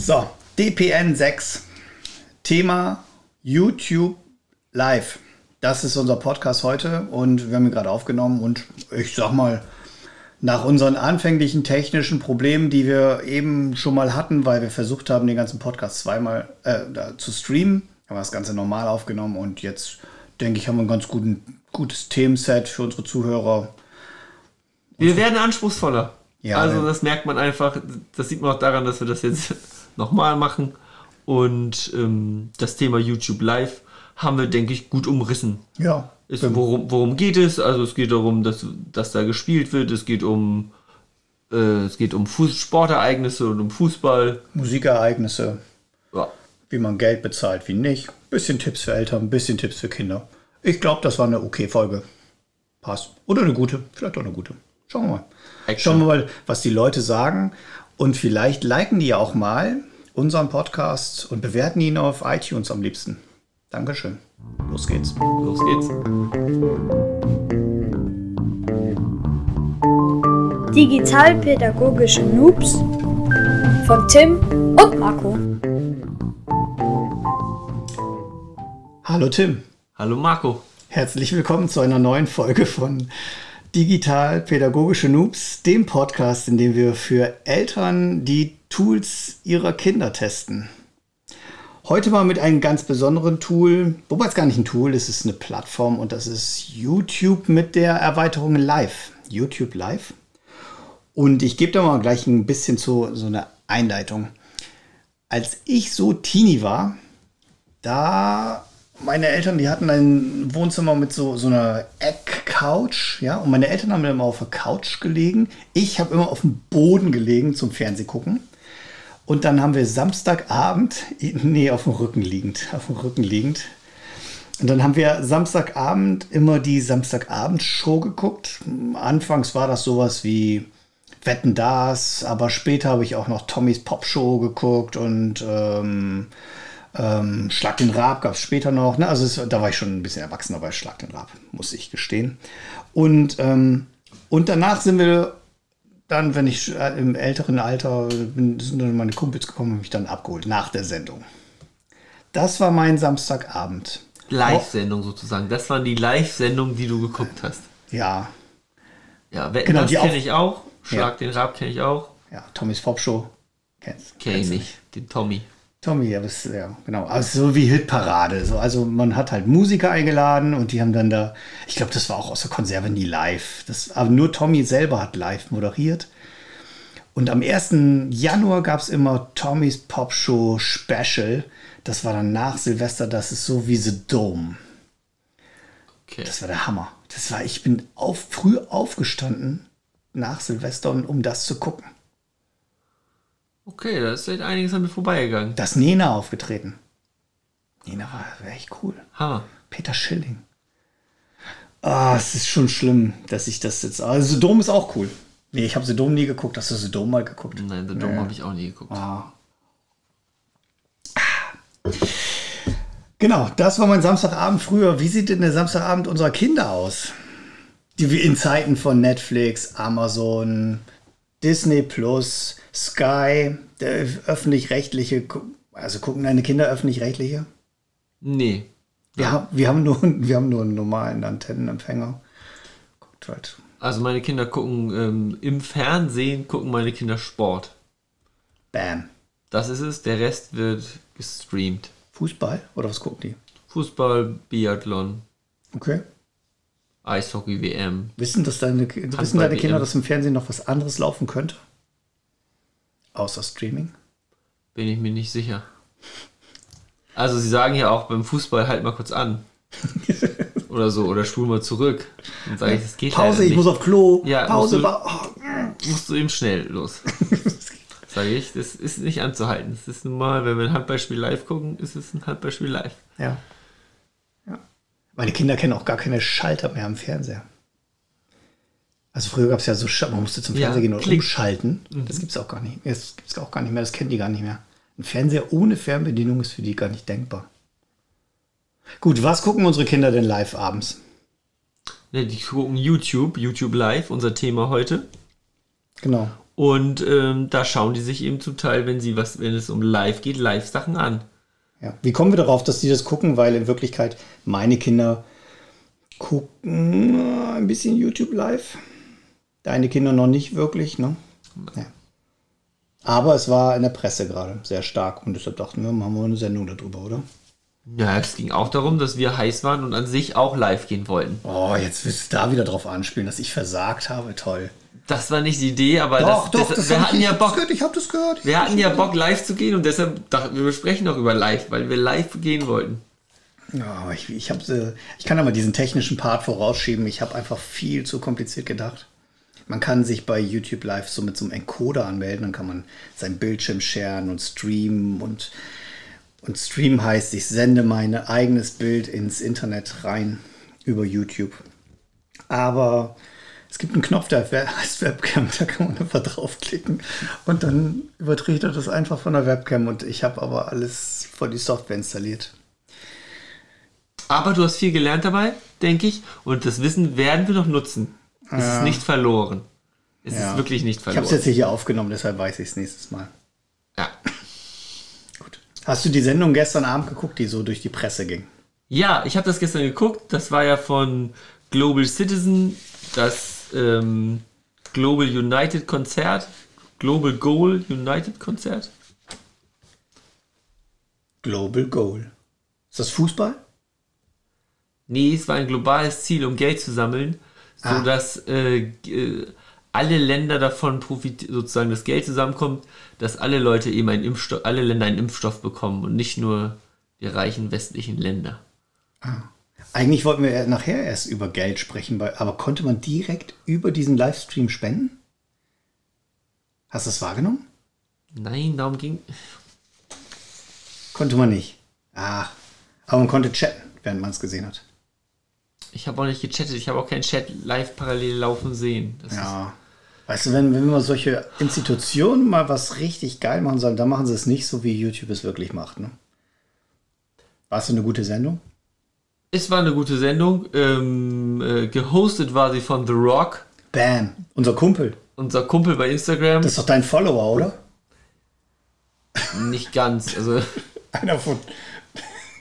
So, DPN 6. Thema YouTube Live. Das ist unser Podcast heute und wir haben ihn gerade aufgenommen und ich sag mal, nach unseren anfänglichen technischen Problemen, die wir eben schon mal hatten, weil wir versucht haben, den ganzen Podcast zweimal äh, zu streamen, haben wir das Ganze normal aufgenommen und jetzt denke ich, haben wir ein ganz guten, gutes Themenset für unsere Zuhörer. Wir werden anspruchsvoller. Ja, also das merkt man einfach, das sieht man auch daran, dass wir das jetzt nochmal machen. Und ähm, das Thema YouTube Live haben wir, denke ich, gut umrissen. Ja. Ist, worum, worum geht es? Also es geht darum, dass, dass da gespielt wird, es geht um äh, es geht um Fuß Sportereignisse und um Fußball. Musikereignisse. Ja. Wie man Geld bezahlt, wie nicht. Bisschen Tipps für Eltern, bisschen Tipps für Kinder. Ich glaube, das war eine okay Folge. Passt. Oder eine gute. Vielleicht auch eine gute. Schauen wir mal. Action. Schauen wir mal, was die Leute sagen. Und vielleicht liken die auch mal unseren Podcast und bewerten ihn auf iTunes am liebsten. Dankeschön. Los geht's. Los geht's. Digitalpädagogische Noobs von Tim und Marco. Hallo Tim. Hallo Marco. Herzlich willkommen zu einer neuen Folge von Digital Pädagogische Noobs, dem Podcast, in dem wir für Eltern die Tools ihrer Kinder testen. Heute mal mit einem ganz besonderen Tool, wobei es gar nicht ein Tool ist, es ist eine Plattform und das ist YouTube mit der Erweiterung Live. YouTube Live. Und ich gebe da mal gleich ein bisschen zu so eine Einleitung. Als ich so Teenie war, da meine Eltern, die hatten ein Wohnzimmer mit so, so einer Eckcouch, ja, und meine Eltern haben immer auf der Couch gelegen. Ich habe immer auf dem Boden gelegen zum Fernsehgucken. Und dann haben wir Samstagabend, nee, auf dem Rücken liegend, auf dem Rücken liegend. Und dann haben wir Samstagabend immer die Samstagabendshow geguckt. Anfangs war das sowas wie Wetten das, aber später habe ich auch noch Tommys Popshow geguckt und ähm, ähm, Schlag den Rab gab es später noch. Ne? Also es, da war ich schon ein bisschen erwachsener bei Schlag den Rab, muss ich gestehen. Und, ähm, und danach sind wir dann, wenn ich äh, im älteren Alter bin, sind dann meine Kumpels gekommen und mich dann abgeholt nach der Sendung. Das war mein Samstagabend. Live-Sendung sozusagen. Das waren die Live-Sendungen, die du geguckt hast. Ja. Ja, Wetten, genau, das kenne ich auch. Schlag ja. den Rab kenne ich auch. Ja, Tommys Pop Show. Kennst, Kenn ich nicht. Den Tommy. Tommy, ja, das, ja, genau. Also so wie Hitparade. So, also man hat halt Musiker eingeladen und die haben dann da, ich glaube, das war auch aus der Konserve nie live. Das, aber nur Tommy selber hat live moderiert. Und am 1. Januar gab es immer Tommys Pop Show Special. Das war dann nach Silvester, das ist so wie The Dome. Okay. Das war der Hammer. Das war, ich bin auf, früh aufgestanden nach Silvester, um das zu gucken. Okay, da ist einiges an mir vorbeigegangen. Da ist Nena aufgetreten. Nena war, echt cool. Hammer. Peter Schilling. Ah, es ist schon schlimm, dass ich das jetzt. Also, The Dome ist auch cool. Nee, ich habe The Dome nie geguckt. Hast du The Dome mal geguckt? Nein, The Dome nee. habe ich auch nie geguckt. Ah. Genau, das war mein Samstagabend früher. Wie sieht denn der Samstagabend unserer Kinder aus? Die wir in Zeiten von Netflix, Amazon, Disney Plus, Sky, der öffentlich-rechtliche, also gucken deine Kinder öffentlich-rechtliche? Nee. Wir, ja. haben, wir, haben nur, wir haben nur einen normalen Antennenempfänger. Guckt halt. Also meine Kinder gucken ähm, im Fernsehen, gucken meine Kinder Sport. Bam. Das ist es, der Rest wird gestreamt. Fußball oder was gucken die? Fußball, Biathlon. Okay. Eishockey-WM. Wissen, dass deine, wissen deine Kinder, dass im Fernsehen noch was anderes laufen könnte? Außer Streaming? Bin ich mir nicht sicher. Also sie sagen ja auch beim Fußball halt mal kurz an. oder so, oder spul mal zurück. Dann sage ich, das geht Pause, ich muss auf Klo. Ja, Pause, musst du, oh. musst du eben schnell los. sage ich, das ist nicht anzuhalten. Das ist normal, wenn wir ein Handballspiel live gucken, ist es ein Handballspiel live. Ja. ja. Meine Kinder kennen auch gar keine Schalter mehr am Fernseher. Also früher gab es ja so, man musste zum Fernseher ja, gehen und klick. umschalten. Mhm. Das gibt es auch gar nicht. Das gibt es auch gar nicht mehr. Das kennen die gar nicht mehr. Ein Fernseher ohne Fernbedienung ist für die gar nicht denkbar. Gut, was gucken unsere Kinder denn live abends? Ja, die gucken YouTube, YouTube Live, unser Thema heute. Genau. Und ähm, da schauen die sich eben zum Teil, wenn sie was, wenn es um Live geht, Live-Sachen an. Ja. Wie kommen wir darauf, dass die das gucken? Weil in Wirklichkeit meine Kinder gucken ein bisschen YouTube live. Deine Kinder noch nicht wirklich, ne? Ja. Aber es war in der Presse gerade sehr stark und deshalb dachten wir, machen wir eine Sendung darüber, oder? Ja, es ging auch darum, dass wir heiß waren und an sich auch live gehen wollten. Oh, jetzt willst du da wieder drauf anspielen, dass ich versagt habe. Toll. Das war nicht die Idee, aber Doch, das, doch, das, das wir hatten ich, ja Bock. gehört, ich habe das gehört. Wir hatten ja Bock live zu gehen und deshalb dachten wir, wir sprechen noch über live, weil wir live gehen wollten. Ja, ich, ich, hab, äh, ich kann aber diesen technischen Part vorausschieben. Ich habe einfach viel zu kompliziert gedacht. Man kann sich bei YouTube Live so mit so einem Encoder anmelden, dann kann man seinen Bildschirm sharen und streamen und, und Stream heißt, ich sende mein eigenes Bild ins Internet rein über YouTube. Aber es gibt einen Knopf, der heißt Webcam, da kann man einfach draufklicken und dann überträgt er das einfach von der Webcam und ich habe aber alles vor die Software installiert. Aber du hast viel gelernt dabei, denke ich, und das Wissen werden wir noch nutzen. Es ist nicht verloren. Es Ja. ist wirklich nicht Ich verloren. habe es jetzt hier aufgenommen, deshalb weiß ich es nächstes Mal. ja. Gut. Hast du die Sendung gestern Abend geguckt, die so durch die Presse ging? ja, ich habe das gestern geguckt. Das war ja von Global Citizen, das ähm, Global United Konzert. Global Goal United Konzert. Global Goal. Ist das Fußball? Nee, es war ein globales Ziel, um Geld zu sammeln, Ah. sodass äh, äh, alle Länder davon profitieren, sozusagen das Geld zusammenkommt, dass alle Leute eben einen Impfstoff, alle Länder einen Impfstoff bekommen und nicht nur die reichen westlichen Länder. Eigentlich wollten wir nachher erst über Geld sprechen, aber konnte man direkt über diesen Livestream spenden? Hast du es wahrgenommen? Nein, darum ging. Konnte man nicht. Ach, aber man konnte chatten, während man es gesehen hat. Ich habe auch nicht gechattet, ich habe auch keinen Chat live parallel laufen sehen. Das Ja. Weißt du, wenn, wenn wir solche Institutionen mal was richtig geil machen sollen, dann machen sie es nicht so, wie YouTube es wirklich macht. Ne? War es eine gute Sendung? es war eine gute Sendung. Ähm, äh, gehostet war sie von The Rock, Bam, unser Kumpel. unser Kumpel bei Instagram. Das ist doch dein Follower, oder? nicht ganz. Also Einer von.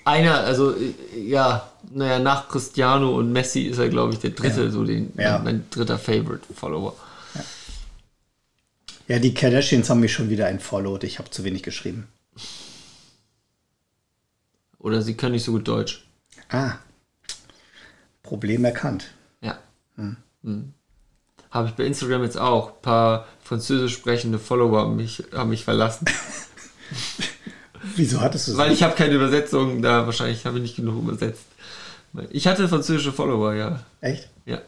Einer, also äh, ja, naja, nach Cristiano und Messi ist er, glaube ich, der dritte, so den, Ja. mein, dritter Favorite-Follower. Ja, die Kardashians haben mich schon wieder entfollowed. Ich habe zu wenig geschrieben. Oder sie können nicht so gut Deutsch. Ah. Problem erkannt. Ja. Hm. Habe ich bei Instagram jetzt auch. Ein paar französisch sprechende Follower mich, haben mich verlassen. Wieso hattest du es? Weil ich habe keine Übersetzung da, wahrscheinlich habe ich nicht genug übersetzt. Ich hatte französische Follower, ja. Echt? Ja.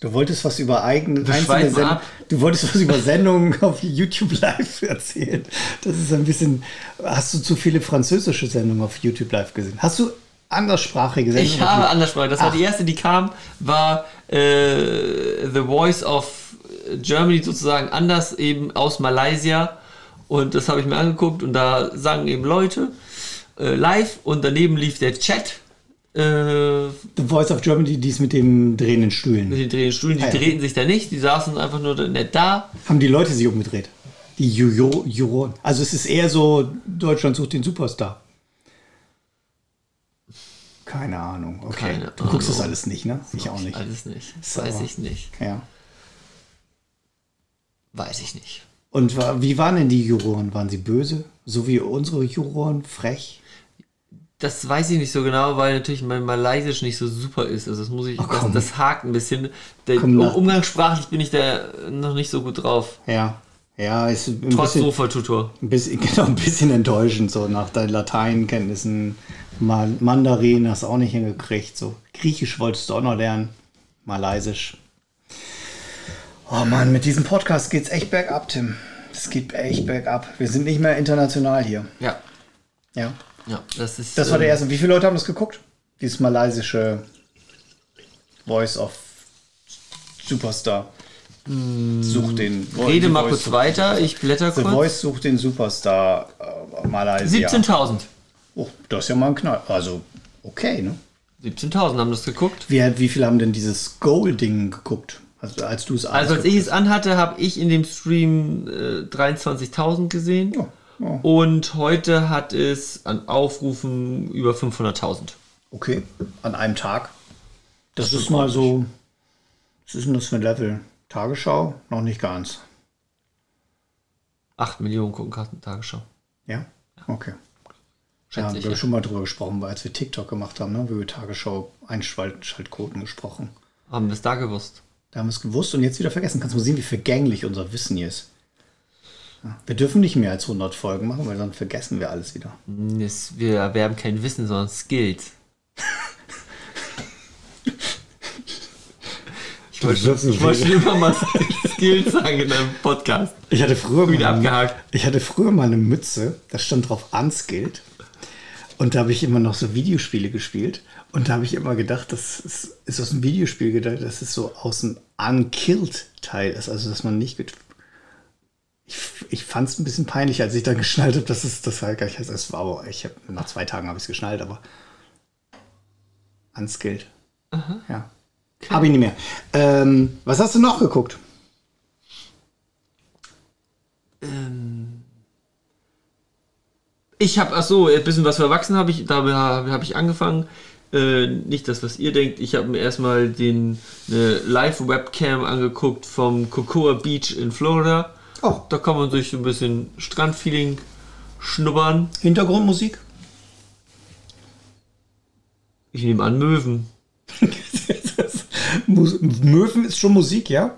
Du wolltest was über eigene Wir einzelne schweifen Send ab. Du wolltest was über Sendungen auf YouTube Live erzählen. Das ist ein bisschen. Hast du zu viele französische Sendungen auf YouTube Live gesehen? Hast du anderssprachige Sendungen? Ich habe Anderssprache. Das war Ach. die erste, die kam, war äh, The Voice of Germany sozusagen anders eben aus Malaysia. Und das habe ich mir angeguckt und da sagen eben Leute äh, live und daneben lief der Chat äh, The Voice of Germany, die ist mit dem drehenden Stühlen. mit den drehenden Stühlen. Die Ah, ja. drehten sich da nicht, die saßen einfach nur nett da. Haben die Leute sich umgedreht? Die Juro- Juroren. Also es ist eher so, Deutschland sucht den Superstar. Keine Ahnung. Okay. Keine du guckst das Ahnung. alles nicht, ne? Ich auch nicht. Alles nicht. So. Weiß ich nicht. Ja. Weiß ich nicht. Und wie waren denn die Juroren? Waren sie böse? So wie unsere Juroren? Frech? Das weiß ich nicht so genau, weil natürlich mein Malaysisch nicht so super ist. Also das muss ich, das, komm. das hakt ein bisschen. Der, Komm umgangssprachlich bin ich da noch nicht so gut drauf. Ja. Ja, ist ein Trotz Sofa-Tutor. ein bisschen, genau, ein bisschen enttäuschend, so nach deinen Lateinkenntnissen. Mal Mandarin hast du auch nicht hingekriegt. So Griechisch wolltest du auch noch lernen. Malaysisch. Oh Mann, mit diesem Podcast geht's echt bergab, Tim. Es geht echt bergab. Wir sind nicht mehr international hier. Ja. Ja. Ja, das ist. Das war der ähm, erste. Wie viele Leute haben das geguckt? Dieses malaysische Voice of Superstar. Sucht den. Rede mal kurz weiter, ich blätter The kurz. Voice sucht den Superstar äh, Malaysia. 17.000. Oh, das ist ja mal ein Knall. Also, okay, ne? 17.000 haben das geguckt. Wie, wie viele haben denn dieses Goal-Ding geguckt? Also als du es Also als ich es anhatte, habe ich in dem Stream äh, 23.000 gesehen. Oh, oh. Und heute hat es an Aufrufen über 500.000. Okay, an einem Tag. Das, ist mal so. Was ist denn das für ein Level? Tagesschau? Noch nicht ganz. 8 Millionen gucken gerade Tagesschau. Ja? Okay. Ja, Schätze wir ich. haben Ja. schon mal drüber gesprochen, weil als wir TikTok gemacht haben, ne, haben wir über Tagesschau Einschaltquoten gesprochen. Haben wir es da gewusst? Da haben wir es gewusst und jetzt wieder vergessen. Kannst du mal sehen, wie vergänglich unser Wissen hier ist. Wir dürfen nicht mehr als 100 Folgen machen, weil dann vergessen wir alles wieder. Das, wir erwerben kein Wissen, sondern Skills. Ich wollte, viele- schon immer mal Skills sagen in einem Podcast. Ich hatte früher Wieder mal, abgehakt. ich hatte früher mal eine Mütze, da stand drauf Unskilled. Und da habe ich immer noch so Videospiele gespielt. Und da habe ich immer gedacht, das ist, ist aus einem Videospiel gedacht, dass es so aus dem Unkilled-Teil ist. Also, dass man nicht. Ich, ich fand es ein bisschen peinlich, als ich dann geschnallt habe, dass es das halt gar nicht heißt. Es war aber, ich hab, nach zwei Tagen habe ich es geschnallt, aber. Unskilled. Ja. Habe ich nicht mehr. Ähm, was hast du noch geguckt? Ich habe, ach so, ein bisschen was für Erwachsene habe ich, da habe hab ich angefangen. Äh, nicht das, was ihr denkt. Ich habe mir erstmal den eine Live-Webcam angeguckt vom Cocoa Beach in Florida. Oh. Da kann man sich so ein bisschen Strandfeeling schnuppern. Hintergrundmusik? Ich nehme an Möwen. Möwen ist schon Musik, ja?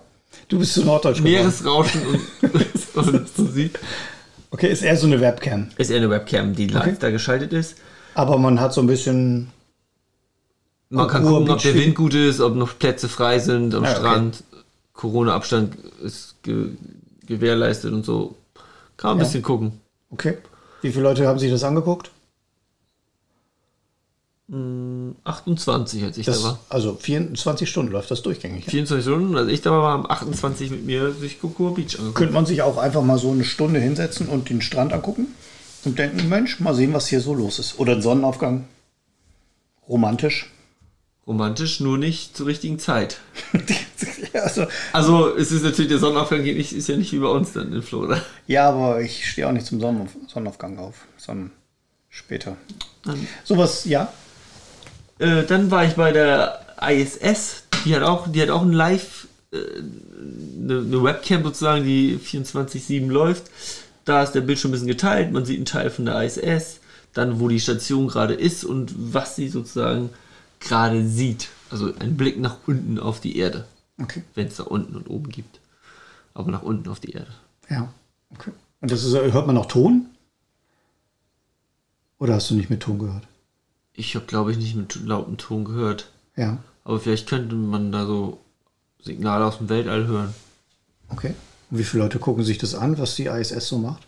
Du bist zu Norddeutsch geworden. Meeresrauschen und, und Musik. Okay, ist eher so eine Webcam. Ist eher eine Webcam, die live Okay. da geschaltet ist. Aber man hat so ein bisschen. Man kann gucken, ob der. Wind gut ist, ob noch Plätze frei sind am Ja, okay. Strand. Corona-Abstand ist ge gewährleistet und so. Kann man ein Ja. bisschen gucken. Okay. Wie viele Leute haben sich das angeguckt? 28, als ich Das, da war. also 24 Stunden läuft das durchgängig. Ja? 24 Stunden, als ich da war, haben 28 mit mir sich Cocoa Beach angeguckt. Könnte man sich auch einfach mal so eine Stunde hinsetzen und den Strand angucken und denken, Mensch, mal sehen, was hier so los ist. Oder ein Sonnenaufgang. Romantisch. Romantisch, nur nicht zur richtigen Zeit. also, Also es ist natürlich, der Sonnenaufgang geht nicht, ist ja nicht wie bei uns dann in Florida. ja, aber ich stehe auch nicht zum Sonnenauf Sonnenaufgang auf, sondern später. Sowas, ja. Äh, dann war ich bei der ISS, die hat auch, die hat auch ein Live, äh, eine, eine Webcam sozusagen, die 24-7 läuft. Da ist der Bildschirm ein bisschen geteilt, man sieht einen Teil von der ISS, dann wo die Station gerade ist und was sie sozusagen gerade sieht. Also ein Blick nach unten auf die Erde, Okay. wenn es da unten und oben gibt. Aber nach unten auf die Erde. Ja. Okay. Und das ist, hört man noch Ton? Oder hast du nicht mit Ton gehört? Ich habe, glaube ich, nicht mit lautem Ton gehört. Ja. Aber vielleicht könnte man da so Signale aus dem Weltall hören. Okay. Und wie viele Leute gucken sich das an, was die ISS so macht?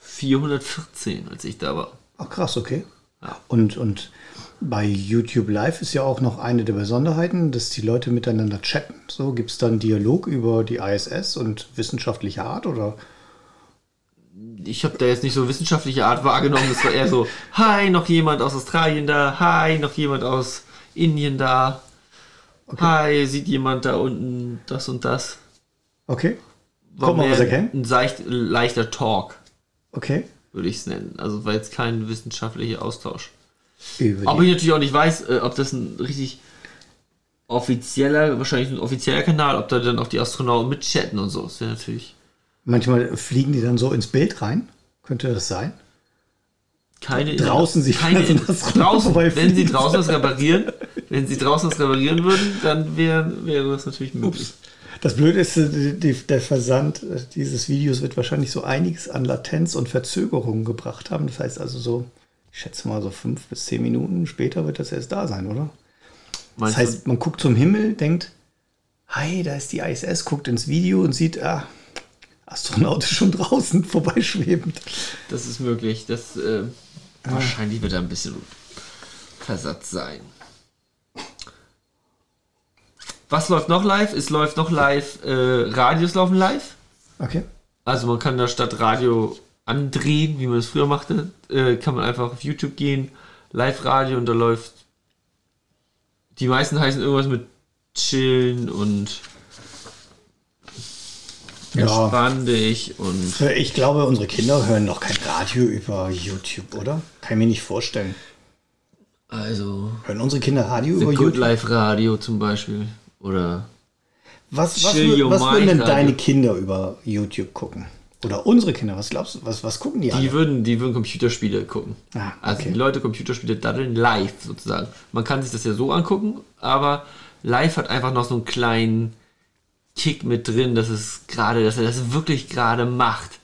414, als ich da war. Ach krass, okay. Ja. Und, und bei YouTube Live ist ja auch noch eine der Besonderheiten, dass die Leute miteinander chatten. So, gibt es dann Dialog über die ISS und wissenschaftliche Art oder? Ich habe da jetzt nicht so wissenschaftliche Art wahrgenommen. Das war eher so, hi, noch jemand aus Australien da, hi, noch jemand aus Indien da, hi, sieht jemand da unten das und das. Okay. War man mehr was erkennen? Ein seicht, leichter Talk, Okay. würde ich es nennen. Also war jetzt kein wissenschaftlicher Austausch. Über Aber ich natürlich auch nicht weiß, äh, ob das ein richtig offizieller, wahrscheinlich ein offizieller Kanal, ob da dann auch die Astronauten mitchatten und so. Das wäre natürlich manchmal fliegen die dann so ins Bild rein. Könnte das sein? keine Draußen sie keine das draußen, wenn sie draußen das reparieren, wenn sie draußen das reparieren würden, dann wäre wäre das natürlich möglich. Das Blöde ist, äh, die, der Versand äh, dieses Videos wird wahrscheinlich so einiges an Latenz und Verzögerungen gebracht haben. Das heißt also so, ich schätze mal so fünf bis zehn Minuten später wird das erst da sein, oder? Das Meinst heißt, man guckt zum Himmel, denkt, hi, da ist die ISS, guckt ins Video und sieht, ah, Astronaut ist schon draußen vorbeischwebend. das ist möglich. Das äh, wahrscheinlich wird da ein bisschen Versatz sein. Was läuft noch live? Es läuft noch live, äh, Radios laufen live. Okay. Also man kann da statt Radio andrehen, wie man es früher machte, äh, kann man einfach auf YouTube gehen, Live-Radio und da läuft. Die meisten heißen irgendwas mit chillen und Ja. entspann dich und Ich glaube, unsere Kinder hören noch kein Radio über YouTube, oder? Kann ich mir nicht vorstellen. also Hören unsere Kinder Radio über Good YouTube? Life Radio zum Beispiel oder Was, was, Chill Your was würden denn deine. Kinder über YouTube gucken? Oder unsere Kinder, was glaubst du? Was, was gucken die, die alle? würden die würden Computerspiele gucken. Ah, Also okay. die Leute Computerspiele daddeln live sozusagen. Man kann sich das ja so angucken, aber live hat einfach noch so einen kleinen Kick mit drin, dass es gerade, dass er das wirklich gerade macht.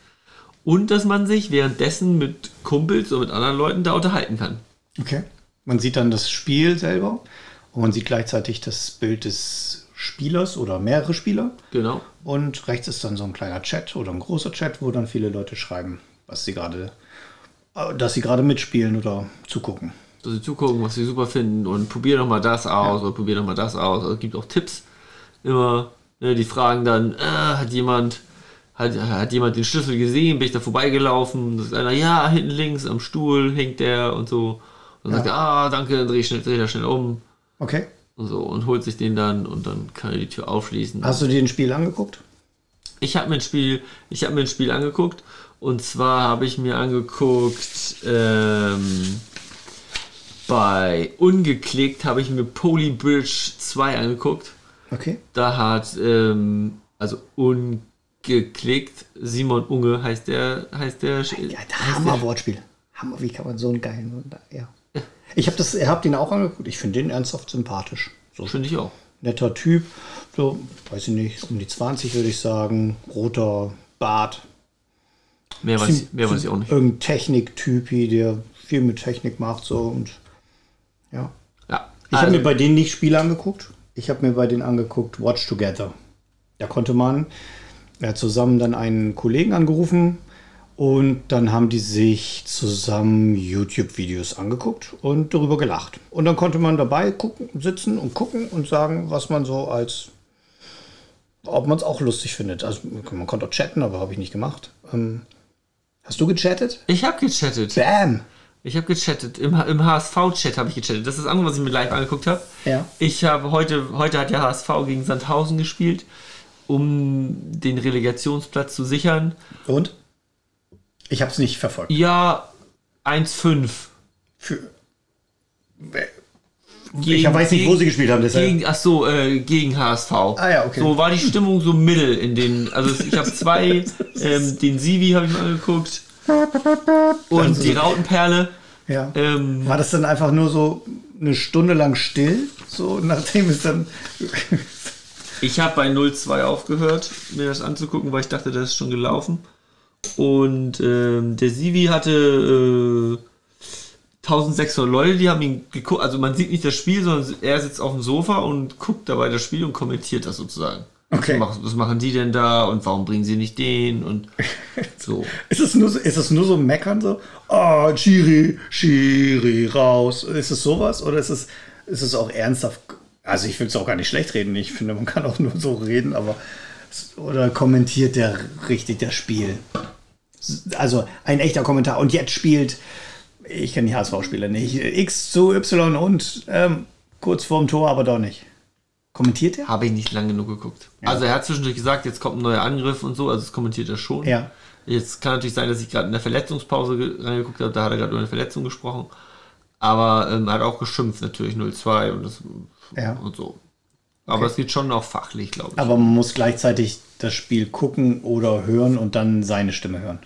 Und dass man sich währenddessen mit Kumpels oder mit anderen Leuten da unterhalten kann. Okay. Man sieht dann das Spiel selber und man sieht gleichzeitig das Bild des Spielers oder mehrere Spieler. Genau. Und rechts ist dann so ein kleiner Chat oder ein großer Chat, wo dann viele Leute schreiben, was sie gerade, äh, dass sie gerade mitspielen oder zugucken. Dass sie zugucken, was sie super finden und probier noch mal das aus oder probier noch mal das aus. Also, es gibt auch Tipps. Immer, ne, die fragen dann, äh, hat jemand, hat, hat jemand den Schlüssel gesehen? Bin ich da vorbeigelaufen? Das ist einer, ja, hinten links am Stuhl hängt der und so. Und dann sagt er, ah, danke, dann dreh ich schnell, dreh er schnell um Okay. und so und holt sich den dann und dann kann er die Tür aufschließen. Hast du dir ein Spiel angeguckt? Ich habe mir ein Spiel, ich habe mir ein Spiel angeguckt und zwar habe ich mir angeguckt ähm, bei Ungeklickt habe ich mir Polybridge 2 angeguckt. Okay. Da hat ähm, also Ungeklickt Simon Unge heißt der heißt der Ja, Hammer Wortspiel. Hammer, wie kann man so einen geilen. Ja. Ich habe das, ihr habt ihn auch angeguckt. Ich finde den ernsthaft sympathisch. So finde ich auch. netter Typ. So, weiß ich nicht, um die 20 würde ich sagen. Roter Bart. Mehr weiß, ich, mehr weiß ich auch nicht. Irgendein Technik-Typi, der viel mit Technik macht. So und ja. Ja. Ich habe Also, mir bei denen nicht Spiele angeguckt. Ich habe mir bei denen angeguckt Watch Together. Da konnte man ja, zusammen dann einen Kollegen angerufen und dann haben die sich zusammen YouTube-Videos angeguckt und darüber gelacht. Und dann konnte man dabei gucken, sitzen und gucken und sagen, was man so als, ob man es auch lustig findet. Also man konnte auch chatten, aber habe ich nicht gemacht. Ähm, hast du gechattet? ich habe gechattet. Bam! Ich habe gechattet. Im, im HSV-Chat habe ich gechattet. Das ist das andere, was ich mir live angeguckt habe. Ja. Ich habe heute, heute hat der HSV gegen Sandhausen gespielt, um den Relegationsplatz zu sichern. Und? Ich habe es nicht verfolgt. Ja, 1-5. Für, Gegen- ich weiß nicht, wo gegen- sie gespielt haben. Deshalb. Gegen, ach so, äh, gegen HSV. Ah ja, okay. So war die Stimmung so mittel in den. Also ich habe zwei, ähm, den Sivi habe ich mir angeguckt und die Rautenperle. ja. Ähm, War das dann einfach nur so eine Stunde lang still? So, nachdem es dann. Ich habe bei 02 aufgehört, mir das anzugucken, weil ich dachte, das ist schon gelaufen. Und ähm, der Sivi hatte äh, 1600 Leute, die haben ihn geguckt. Also man sieht nicht das Spiel, sondern er sitzt auf dem Sofa und guckt dabei das Spiel und kommentiert das sozusagen. Okay. Was, machen, was machen die denn da und warum bringen sie nicht den und so. Ist es nur so, ist es nur so meckern so? Oh, Chiri, Chiri, raus. Ist es sowas oder ist es, ist es auch ernsthaft? Also ich will es auch gar nicht schlecht reden. Ich finde, man kann auch nur so reden, aber oder kommentiert der richtig das Spiel? Also ein echter Kommentar. Und jetzt spielt, ich kenne die HSV-Spieler nicht, X zu Y und ähm, kurz vorm Tor, aber doch nicht. Kommentiert er? Habe ich nicht lang genug geguckt. Also er hat zwischendurch gesagt, jetzt kommt ein neuer Angriff und so, also das kommentiert er schon. Ja. Jetzt kann natürlich sein, dass ich gerade in der Verletzungspause ge- reingeguckt habe, da hat er gerade über eine Verletzung gesprochen. Aber ähm, er hat auch geschimpft natürlich 0-2 und, das, Ja. und so. Aber es geht schon auch fachlich, glaube ich. Aber man muss gleichzeitig das Spiel gucken oder hören und dann seine Stimme hören.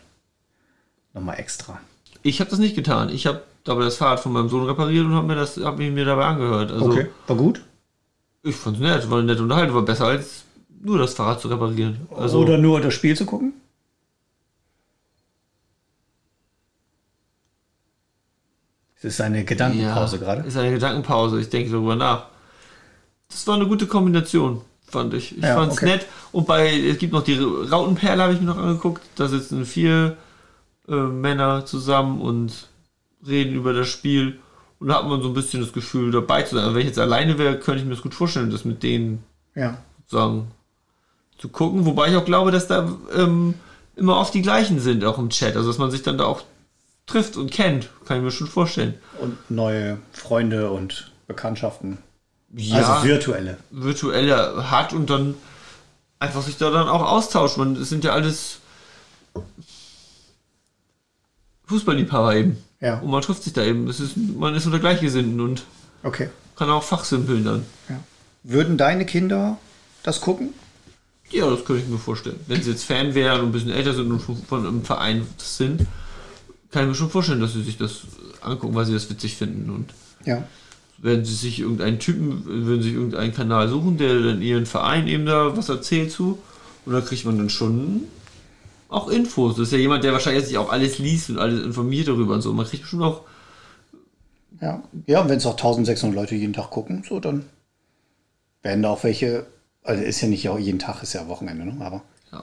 Nochmal extra. Ich habe das nicht getan. Ich habe dabei das Fahrrad von meinem Sohn repariert und habe mir das hab ich mir dabei angehört. Also War gut? Ich fand es nett, war eine nette Unterhaltung, war besser als nur das Fahrrad zu reparieren. Also oder nur das Spiel zu gucken? Es ist eine Gedankenpause gerade. Ist eine Gedankenpause. Ich denke darüber nach. Das war eine gute Kombination, fand ich. Ich Ja, fand es okay. nett. Und bei, es gibt noch die Rautenperle, habe ich mir noch angeguckt. Da sitzen vier äh, Männer zusammen und reden über das Spiel. Und da hat man so ein bisschen das Gefühl, dabei zu sein. Also wenn ich jetzt alleine wäre, könnte ich mir das gut vorstellen, das mit denen Ja. sozusagen zu gucken. Wobei ich auch glaube, dass da ähm, immer oft die gleichen sind, auch im Chat. Also dass man sich dann da auch trifft und kennt. Kann ich mir schon vorstellen. Und neue Freunde und Bekanntschaften. ja, also virtuelle. Virtuelle hat und dann einfach sich da dann auch austauscht. Man, es sind ja alles Fußballliebhaber eben. Ja. Und man trifft sich da eben. Es ist, man ist unter Gleichgesinnten und okay. kann auch fachsimpeln dann. Ja. Würden deine Kinder das gucken? Ja, das könnte ich mir vorstellen. Wenn sie jetzt Fan wären und ein bisschen älter sind und von einem Verein sind, kann ich mir schon vorstellen, dass sie sich das angucken, weil sie das witzig finden. Und ja. werden sie sich irgendeinen Typen, würden sich irgendeinen Kanal suchen, der dann ihren Verein eben da was erzählt zu. Und da kriegt man dann schon auch Infos. Das ist ja jemand, der wahrscheinlich sich auch alles liest und alles informiert darüber und so. Man kriegt bestimmt auch. Ja, ja wenn es auch 1600 Leute jeden Tag gucken, so dann werden da auch welche, also ist ja nicht jeden Tag, ist ja Wochenende, ne? aber Ja.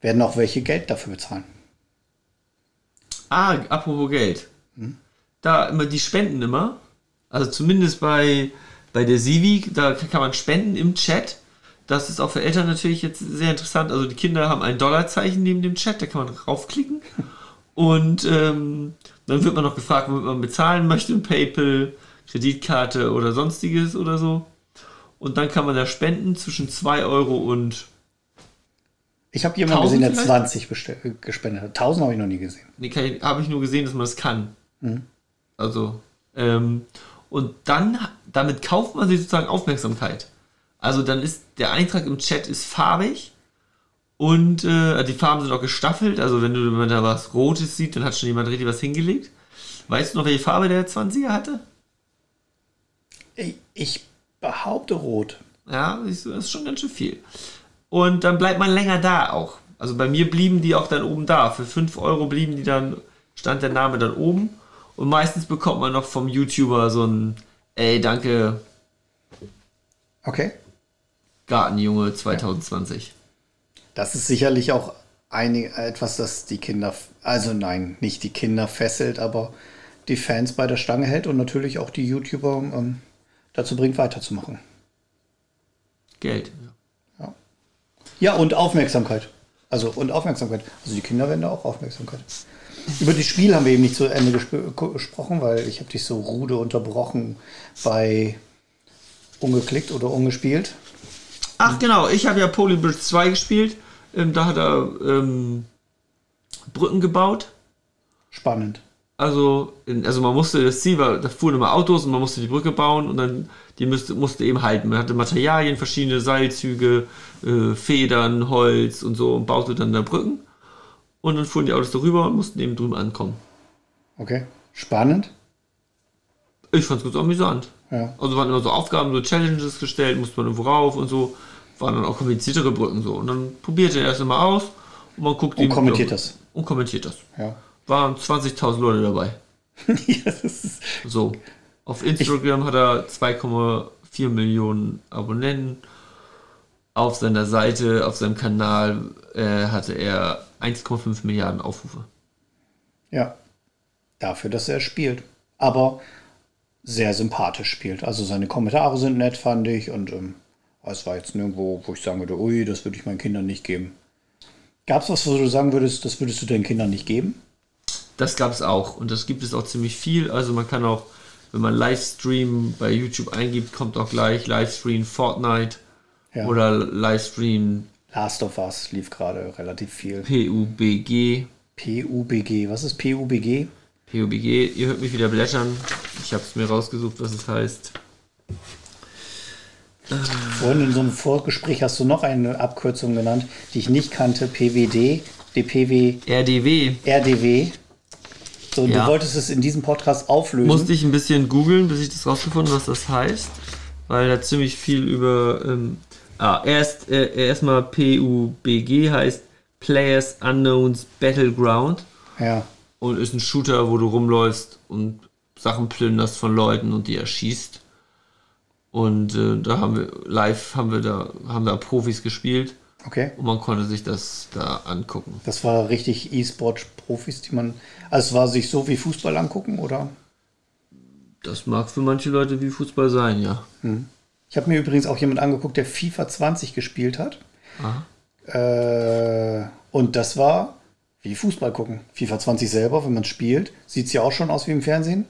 werden auch welche Geld dafür bezahlen. Ah, apropos Geld. Da immer, die spenden immer. Also zumindest bei, bei der Sivi, da kann man spenden im Chat. Das ist auch für Eltern natürlich jetzt sehr interessant. Also die Kinder haben ein Dollarzeichen neben dem Chat, da kann man raufklicken. Und ähm, dann wird man noch gefragt, womit man bezahlen möchte, PayPal, Kreditkarte oder sonstiges oder so. Und dann kann man da spenden zwischen 2 Euro und. Ich habe jemanden 1000 gesehen, der vielleicht? 20 bestell- gespendet hat. 1000 habe ich noch nie gesehen. Nee, habe ich nur gesehen, dass man das kann. Also, ähm, und dann, damit kauft man sich sozusagen Aufmerksamkeit. Also dann ist der Eintrag im Chat ist farbig und äh, die Farben sind auch gestaffelt. Also wenn du wenn man da was Rotes sieht, dann hat schon jemand richtig was hingelegt. Weißt du noch, welche Farbe der 20er hatte? Ich, ich behaupte rot. Ja, siehst du, das ist schon ganz schön viel. Und dann bleibt man länger da auch. Also bei mir blieben die auch dann oben da. Für 5 Euro blieben die dann, stand der Name dann oben. Und meistens bekommt man noch vom YouTuber so ein, ey, danke, Okay. Gartenjunge 2020. Das ist sicherlich auch einig, etwas, das die Kinder, also nein, nicht die Kinder fesselt, aber die Fans bei der Stange hält und natürlich auch die YouTuber ähm, dazu bringt, weiterzumachen. Geld. Ja. ja, und Aufmerksamkeit. Also, und Aufmerksamkeit. Also, die Kinder werden da auch Aufmerksamkeit. Über das Spiel haben wir eben nicht zu Ende gesp gesprochen, weil ich habe dich so rude unterbrochen bei ungeklickt oder ungespielt. Ach genau, ich habe ja Polybridge 2 gespielt. Ähm, da hat er ähm, Brücken gebaut. Spannend. Also, in, also man musste, das Ziel war, da fuhren immer Autos und man musste die Brücke bauen und dann, die müsste, musste eben halten. Man hatte Materialien, verschiedene Seilzüge, äh, Federn, Holz und so und baute dann da Brücken. Und dann fuhren die Autos darüber und mussten eben drüben ankommen. Okay. Spannend. Ich fand's ganz amüsant. Ja. Also waren immer so Aufgaben, so Challenges gestellt, musste man irgendwo rauf und so. Waren dann auch kompliziertere Brücken so. Und dann probiert er erst mal aus und man guckt Und kommentiert das. Und kommentiert das. Ja. Waren 20.000 Leute dabei. ist, So. Auf Instagram hat er 2,4 Millionen Abonnenten. Auf seiner Seite, auf seinem Kanal äh, hatte er 1,5 Milliarden Aufrufe. ja. Dafür, dass er spielt. Aber sehr sympathisch spielt. Also seine Kommentare sind nett, fand ich. Und ähm, es war jetzt nirgendwo, wo ich sagen würde, ui, das würde ich meinen Kindern nicht geben. Gab es was, wo du sagen würdest, das würdest du deinen Kindern nicht geben? Das gab es auch und das gibt es auch ziemlich viel. Also man kann auch, wenn man Livestream bei YouTube eingibt, kommt auch gleich Livestream Fortnite Ja. oder Livestream Last of Us lief gerade relativ viel. PUBG. PUBG. Was ist PUBG? PUBG, ihr hört mich wieder blättern. Ich habe es mir rausgesucht, was es heißt. Vorhin in so einem Vorgespräch hast du noch eine Abkürzung genannt, die ich nicht kannte. PWD, DPW, RDW. RDW. So, Ja. du wolltest es in diesem Podcast auflösen. Musste ich ein bisschen googeln, bis ich das rausgefunden was das heißt. Weil da ziemlich viel über. Ähm, ah, erst äh, erstmal PUBG heißt Players Unknowns Battleground. Ja. und ist ein Shooter, wo du rumläufst und Sachen plünderst von Leuten und die erschießt. Und äh, da haben wir live haben wir da haben da Profis gespielt Okay. und man konnte sich das da angucken. Das war richtig E-Sport-Profis, die man. Also es war sich so wie Fußball angucken, oder? Das mag für manche Leute wie Fußball sein, ja. Ich habe mir übrigens auch jemand angeguckt, der FIFA 20 gespielt hat. Aha. Äh, und das war wie Fußball gucken. FIFA 20 selber, wenn man spielt, sieht es ja auch schon aus wie im Fernsehen.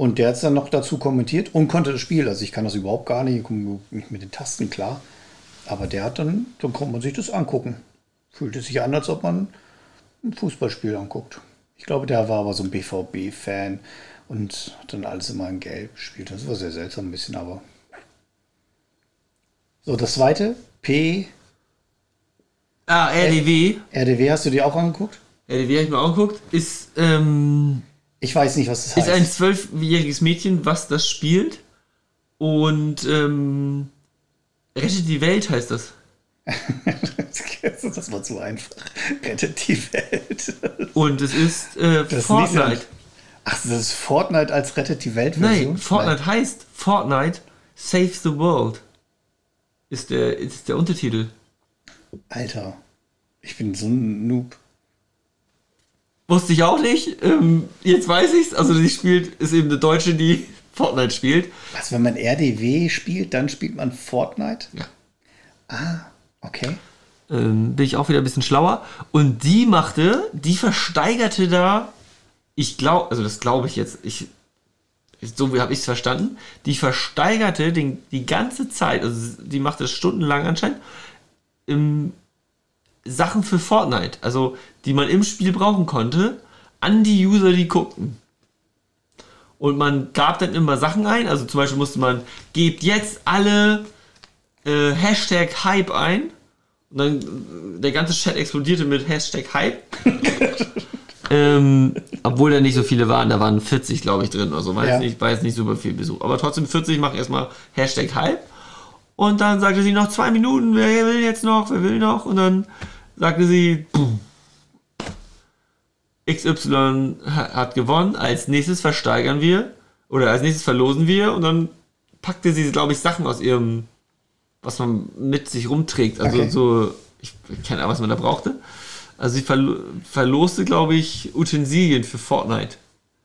Und der hat es dann noch dazu kommentiert und konnte das Spiel. Also ich kann das überhaupt gar nicht, ich komme nicht mit den Tasten klar. Aber der hat dann, dann konnte man sich das angucken. Fühlte sich an, als ob man ein Fußballspiel anguckt. Ich glaube, der war aber so ein BVB-Fan und hat dann alles immer in Gelb gespielt. Das war sehr seltsam ein bisschen, aber. So, das zweite, P. Ah, RDW. RDW hast du dir auch angeguckt? RDW habe ich mir auch angeguckt. Ist, ähm, Ich weiß nicht, was das ist heißt. ein zwölfjähriges Mädchen, was das spielt. Und ähm, Rettet die Welt heißt das. das war zu einfach. Rettet die Welt. Und es ist äh, Fortnite. liest Ach, das ist Fortnite als Rettet die Welt Version? Nein, Fortnite heißt Fortnite Save the World. Ist der, ist der Untertitel. Alter, ich bin so ein Noob. Wusste ich auch nicht. Ähm, jetzt weiß ich's. Also die spielt, ist eben eine Deutsche, die Fortnite spielt. Was, wenn man RDW spielt, dann spielt man Fortnite? Ja. Ah, okay. ähm, bin ich auch wieder ein bisschen schlauer. Und die machte, die versteigerte da, ich glaube, also das glaube ich jetzt, ich, so habe ich es verstanden, die versteigerte den, die ganze Zeit, also die machte das stundenlang anscheinend, ähm, Sachen für Fortnite, also die man im Spiel brauchen konnte, an die User, die guckten. Und man gab dann immer Sachen ein, also zum Beispiel musste man, gebt jetzt alle äh, Hashtag Hype ein. Und dann der ganze Chat explodierte mit Hashtag Hype. ähm, obwohl da nicht so viele waren, da waren 40, glaube ich, drin oder so. Weiß Ja. nicht, war jetzt nicht super viel Besuch. Aber trotzdem 40 machen erstmal Hashtag Hype. Und dann sagte sie noch zwei Minuten, wer will jetzt noch, wer will noch? Und dann sagte sie, boom, XY ha- hat gewonnen, als nächstes versteigern wir oder als nächstes verlosen wir und dann packte sie, glaube ich, Sachen aus ihrem, was man mit sich rumträgt. Also Okay. so, ich kenne was man da brauchte. Also sie verlo verloste, glaube ich, Utensilien für Fortnite.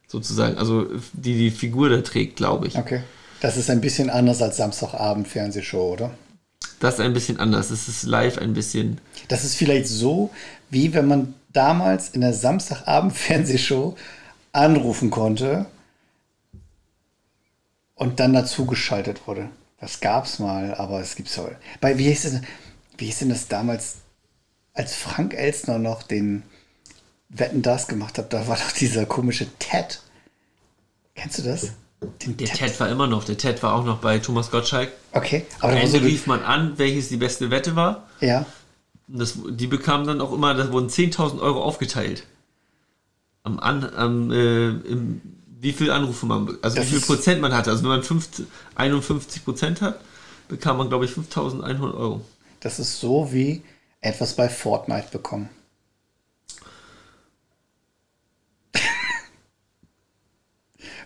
Sozusagen. Also die die Figur da trägt, glaube ich. Okay. Das ist ein bisschen anders als Samstagabend Fernsehshow, oder? Das ist ein bisschen anders. Es ist live ein bisschen. Das ist vielleicht so, wie wenn man damals in der Samstagabend Fernsehshow anrufen konnte und dann dazu geschaltet wurde. Das gab's mal, aber es gibt's heute. Bei wie hieß denn, wie hieß denn das damals, als Frank Elstner noch den Wetten das gemacht hat, da war doch dieser komische Ted. Kennst du das? Den Der Ted war immer noch. Der Ted war auch noch bei Thomas Gottschalk. Okay, aber Am da war Ende so, rief man an, welches die beste Wette war. ja, Und Das, die bekamen dann auch immer, da wurden 10.000 Euro aufgeteilt. Am, an, am äh, im, wie viel Anrufe man, also Das wie viel Prozent man hatte. Also wenn man 50, 51 Prozent hat, bekam man, glaube ich, 5.100 Euro. das ist so wie etwas bei Fortnite bekommen.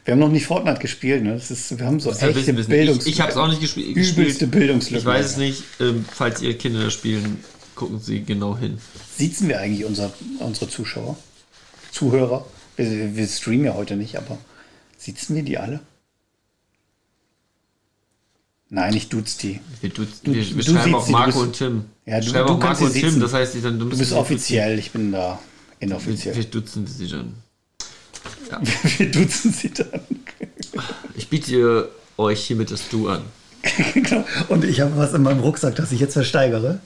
Wir haben noch nicht Fortnite gespielt, ne? Das ist, wir haben so echte wissen, wissen. Bildungs Ich, ich habe es auch nicht gespielt. Übelste. Bildungslücke. Ich weiß es nicht. Ähm, falls ihr Kinder spielen, gucken Sie genau hin. Sitzen wir eigentlich unser, unsere Zuschauer? Zuhörer? Wir, wir streamen ja heute nicht, aber sitzen wir die alle? Nein, ich duz die. Wir, du, Du- wir, wir du schreiben auch du Marco und Tim. Ja, du- du auch Marco und Tim, das heißt, dann, Du bist offiziell, ich bin da Wir, inoffiziell. wir duzen sie dann. Wir duzen sie dann. Ich biete euch hiermit das Du an. Genau. Und ich habe was in meinem Rucksack, das ich jetzt versteigere.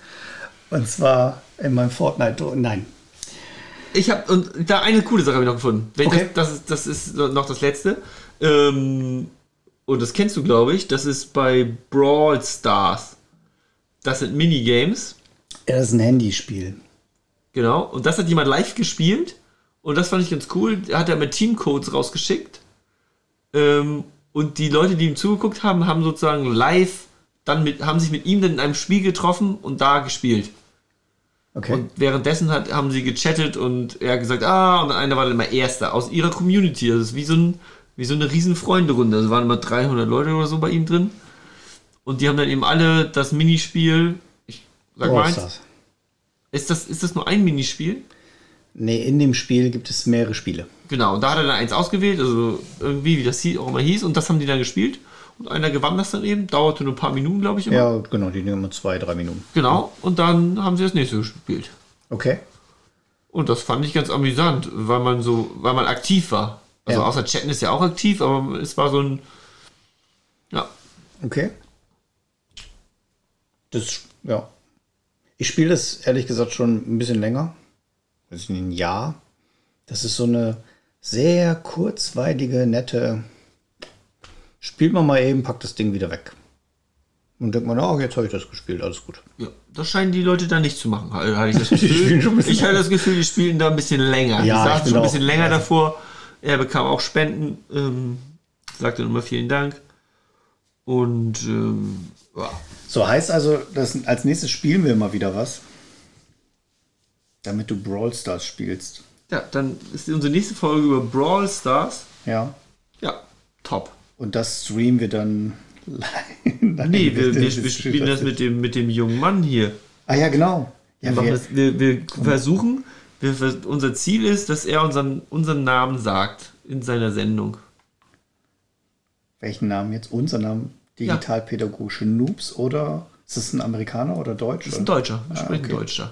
Und zwar in meinem Fortnite. Nein. Ich habe und da eine coole Sache habe ich noch gefunden. Okay. das, das, ist, das ist noch das letzte. Ähm, und das kennst du, glaube ich. Das ist bei Brawl Stars. Das sind Minigames. Ja, das ist ein Handyspiel. Genau. Und das hat jemand live gespielt. Und das fand ich ganz cool. Da hat er mit Teamcodes rausgeschickt. Ähm, und die Leute, die ihm zugeguckt haben, haben sozusagen live dann mit, haben sich mit ihm dann in einem Spiel getroffen und da gespielt. Okay. Und währenddessen hat, haben sie gechattet und er hat gesagt, ah, und einer war dann immer Erster aus ihrer Community. Also es ist wie so, ein, wie so eine riesen Freunde-Runde. Also waren immer 300 Leute oder so bei ihm drin. Und die haben dann eben alle das Minispiel, ich sag mal Brawl eins, ist das, ist das nur ein Minispiel? Nee, in dem Spiel gibt es mehrere Spiele. Genau, und da hat er dann eins ausgewählt, also irgendwie, wie das hieß, auch immer hieß, und das haben die dann gespielt. Und einer gewann das dann eben, dauerte nur ein paar Minuten, glaube ich, immer. Ja, genau, die nehmen immer zwei, drei Minuten. Genau, und dann haben sie das nächste gespielt. Okay. Und das fand ich ganz amüsant, weil man so, weil man aktiv war. Also Ja. außer Chatten ist ja auch aktiv, aber es war so ein. Ja. Okay. Das, ja. Ich spiele das ehrlich gesagt schon ein bisschen länger. Also ein Jahr. Das ist so eine sehr kurzweilige, nette. Spielt man mal eben, packt das Ding wieder weg. Und denkt man, oh, jetzt habe ich das gespielt, alles gut. ja. Das scheinen die Leute da nicht zu machen, ha- hatte ich das Gefühl. ich hatte das Gefühl, die spielen da ein bisschen länger. Ja, die saßen schon ein bisschen länger also- davor. Er bekam auch Spenden. Ähm, sagte nochmal vielen Dank. Und ähm, ja. So heißt also, dass als nächstes spielen wir mal wieder was. Damit du Brawl Stars spielst. ja, dann ist unsere nächste Folge über Brawl Stars. Ja. Ja, top. Und das streamen wir dann live. Nee, wir, wir, spielen das mit dem, mit dem jungen Mann hier. Ah ja, genau. Ja, Wir, wir, das, wir, wir versuchen, wir, unser Ziel ist, dass er unseren, unseren Namen sagt in seiner Sendung. welchen Namen jetzt? Unser Namen? Digitalpädagogische Noobs oder ist das ein Amerikaner oder Deutsch? Das ist ein Deutscher, wir sprechen okay. Deutsch da.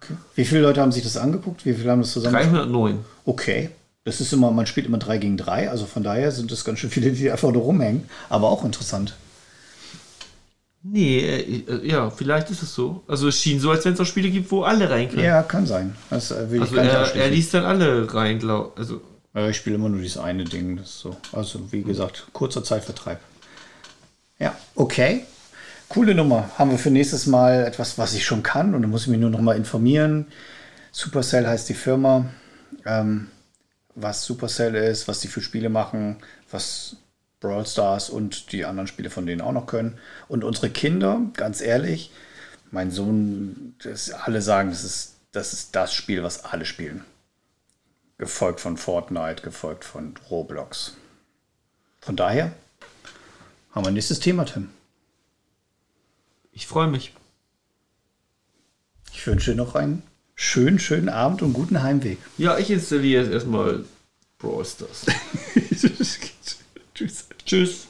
Okay. Wie viele Leute haben sich das angeguckt? Wie viele haben das zusammen? 309. Okay. Das ist immer, man spielt immer 3 gegen 3, also von daher sind es ganz schön viele, die einfach nur rumhängen. Aber auch interessant. Nee, äh, ja, vielleicht ist es so. Also es schien so, als wenn es auch Spiele gibt, wo alle rein können. Ja, kann sein. Das äh, will ich also nicht er, er liest dann alle rein, glaub Also Ja, ich spiele immer nur dieses eine Ding. Das so. Also, wie gesagt, kurzer Zeitvertreib. Ja, okay. Coole Nummer. Haben wir für nächstes Mal etwas, was ich schon kann. Und dann muss ich mich nur noch mal informieren. Supercell heißt die Firma. Ähm, was Supercell ist, was die für Spiele machen, was Brawl Stars und die anderen Spiele von denen auch noch können. Und unsere Kinder, ganz ehrlich, mein Sohn, das, alle sagen, das ist, das ist das Spiel, was alle spielen gefolgt von Fortnite, gefolgt von Roblox. Von daher haben wir nächstes Thema, Tim. Ich freue mich. Ich wünsche dir noch einen schönen, schönen Abend und guten Heimweg. Ja, ich installiere jetzt erstmal Brawl Stars. Tschüss. Tschüss.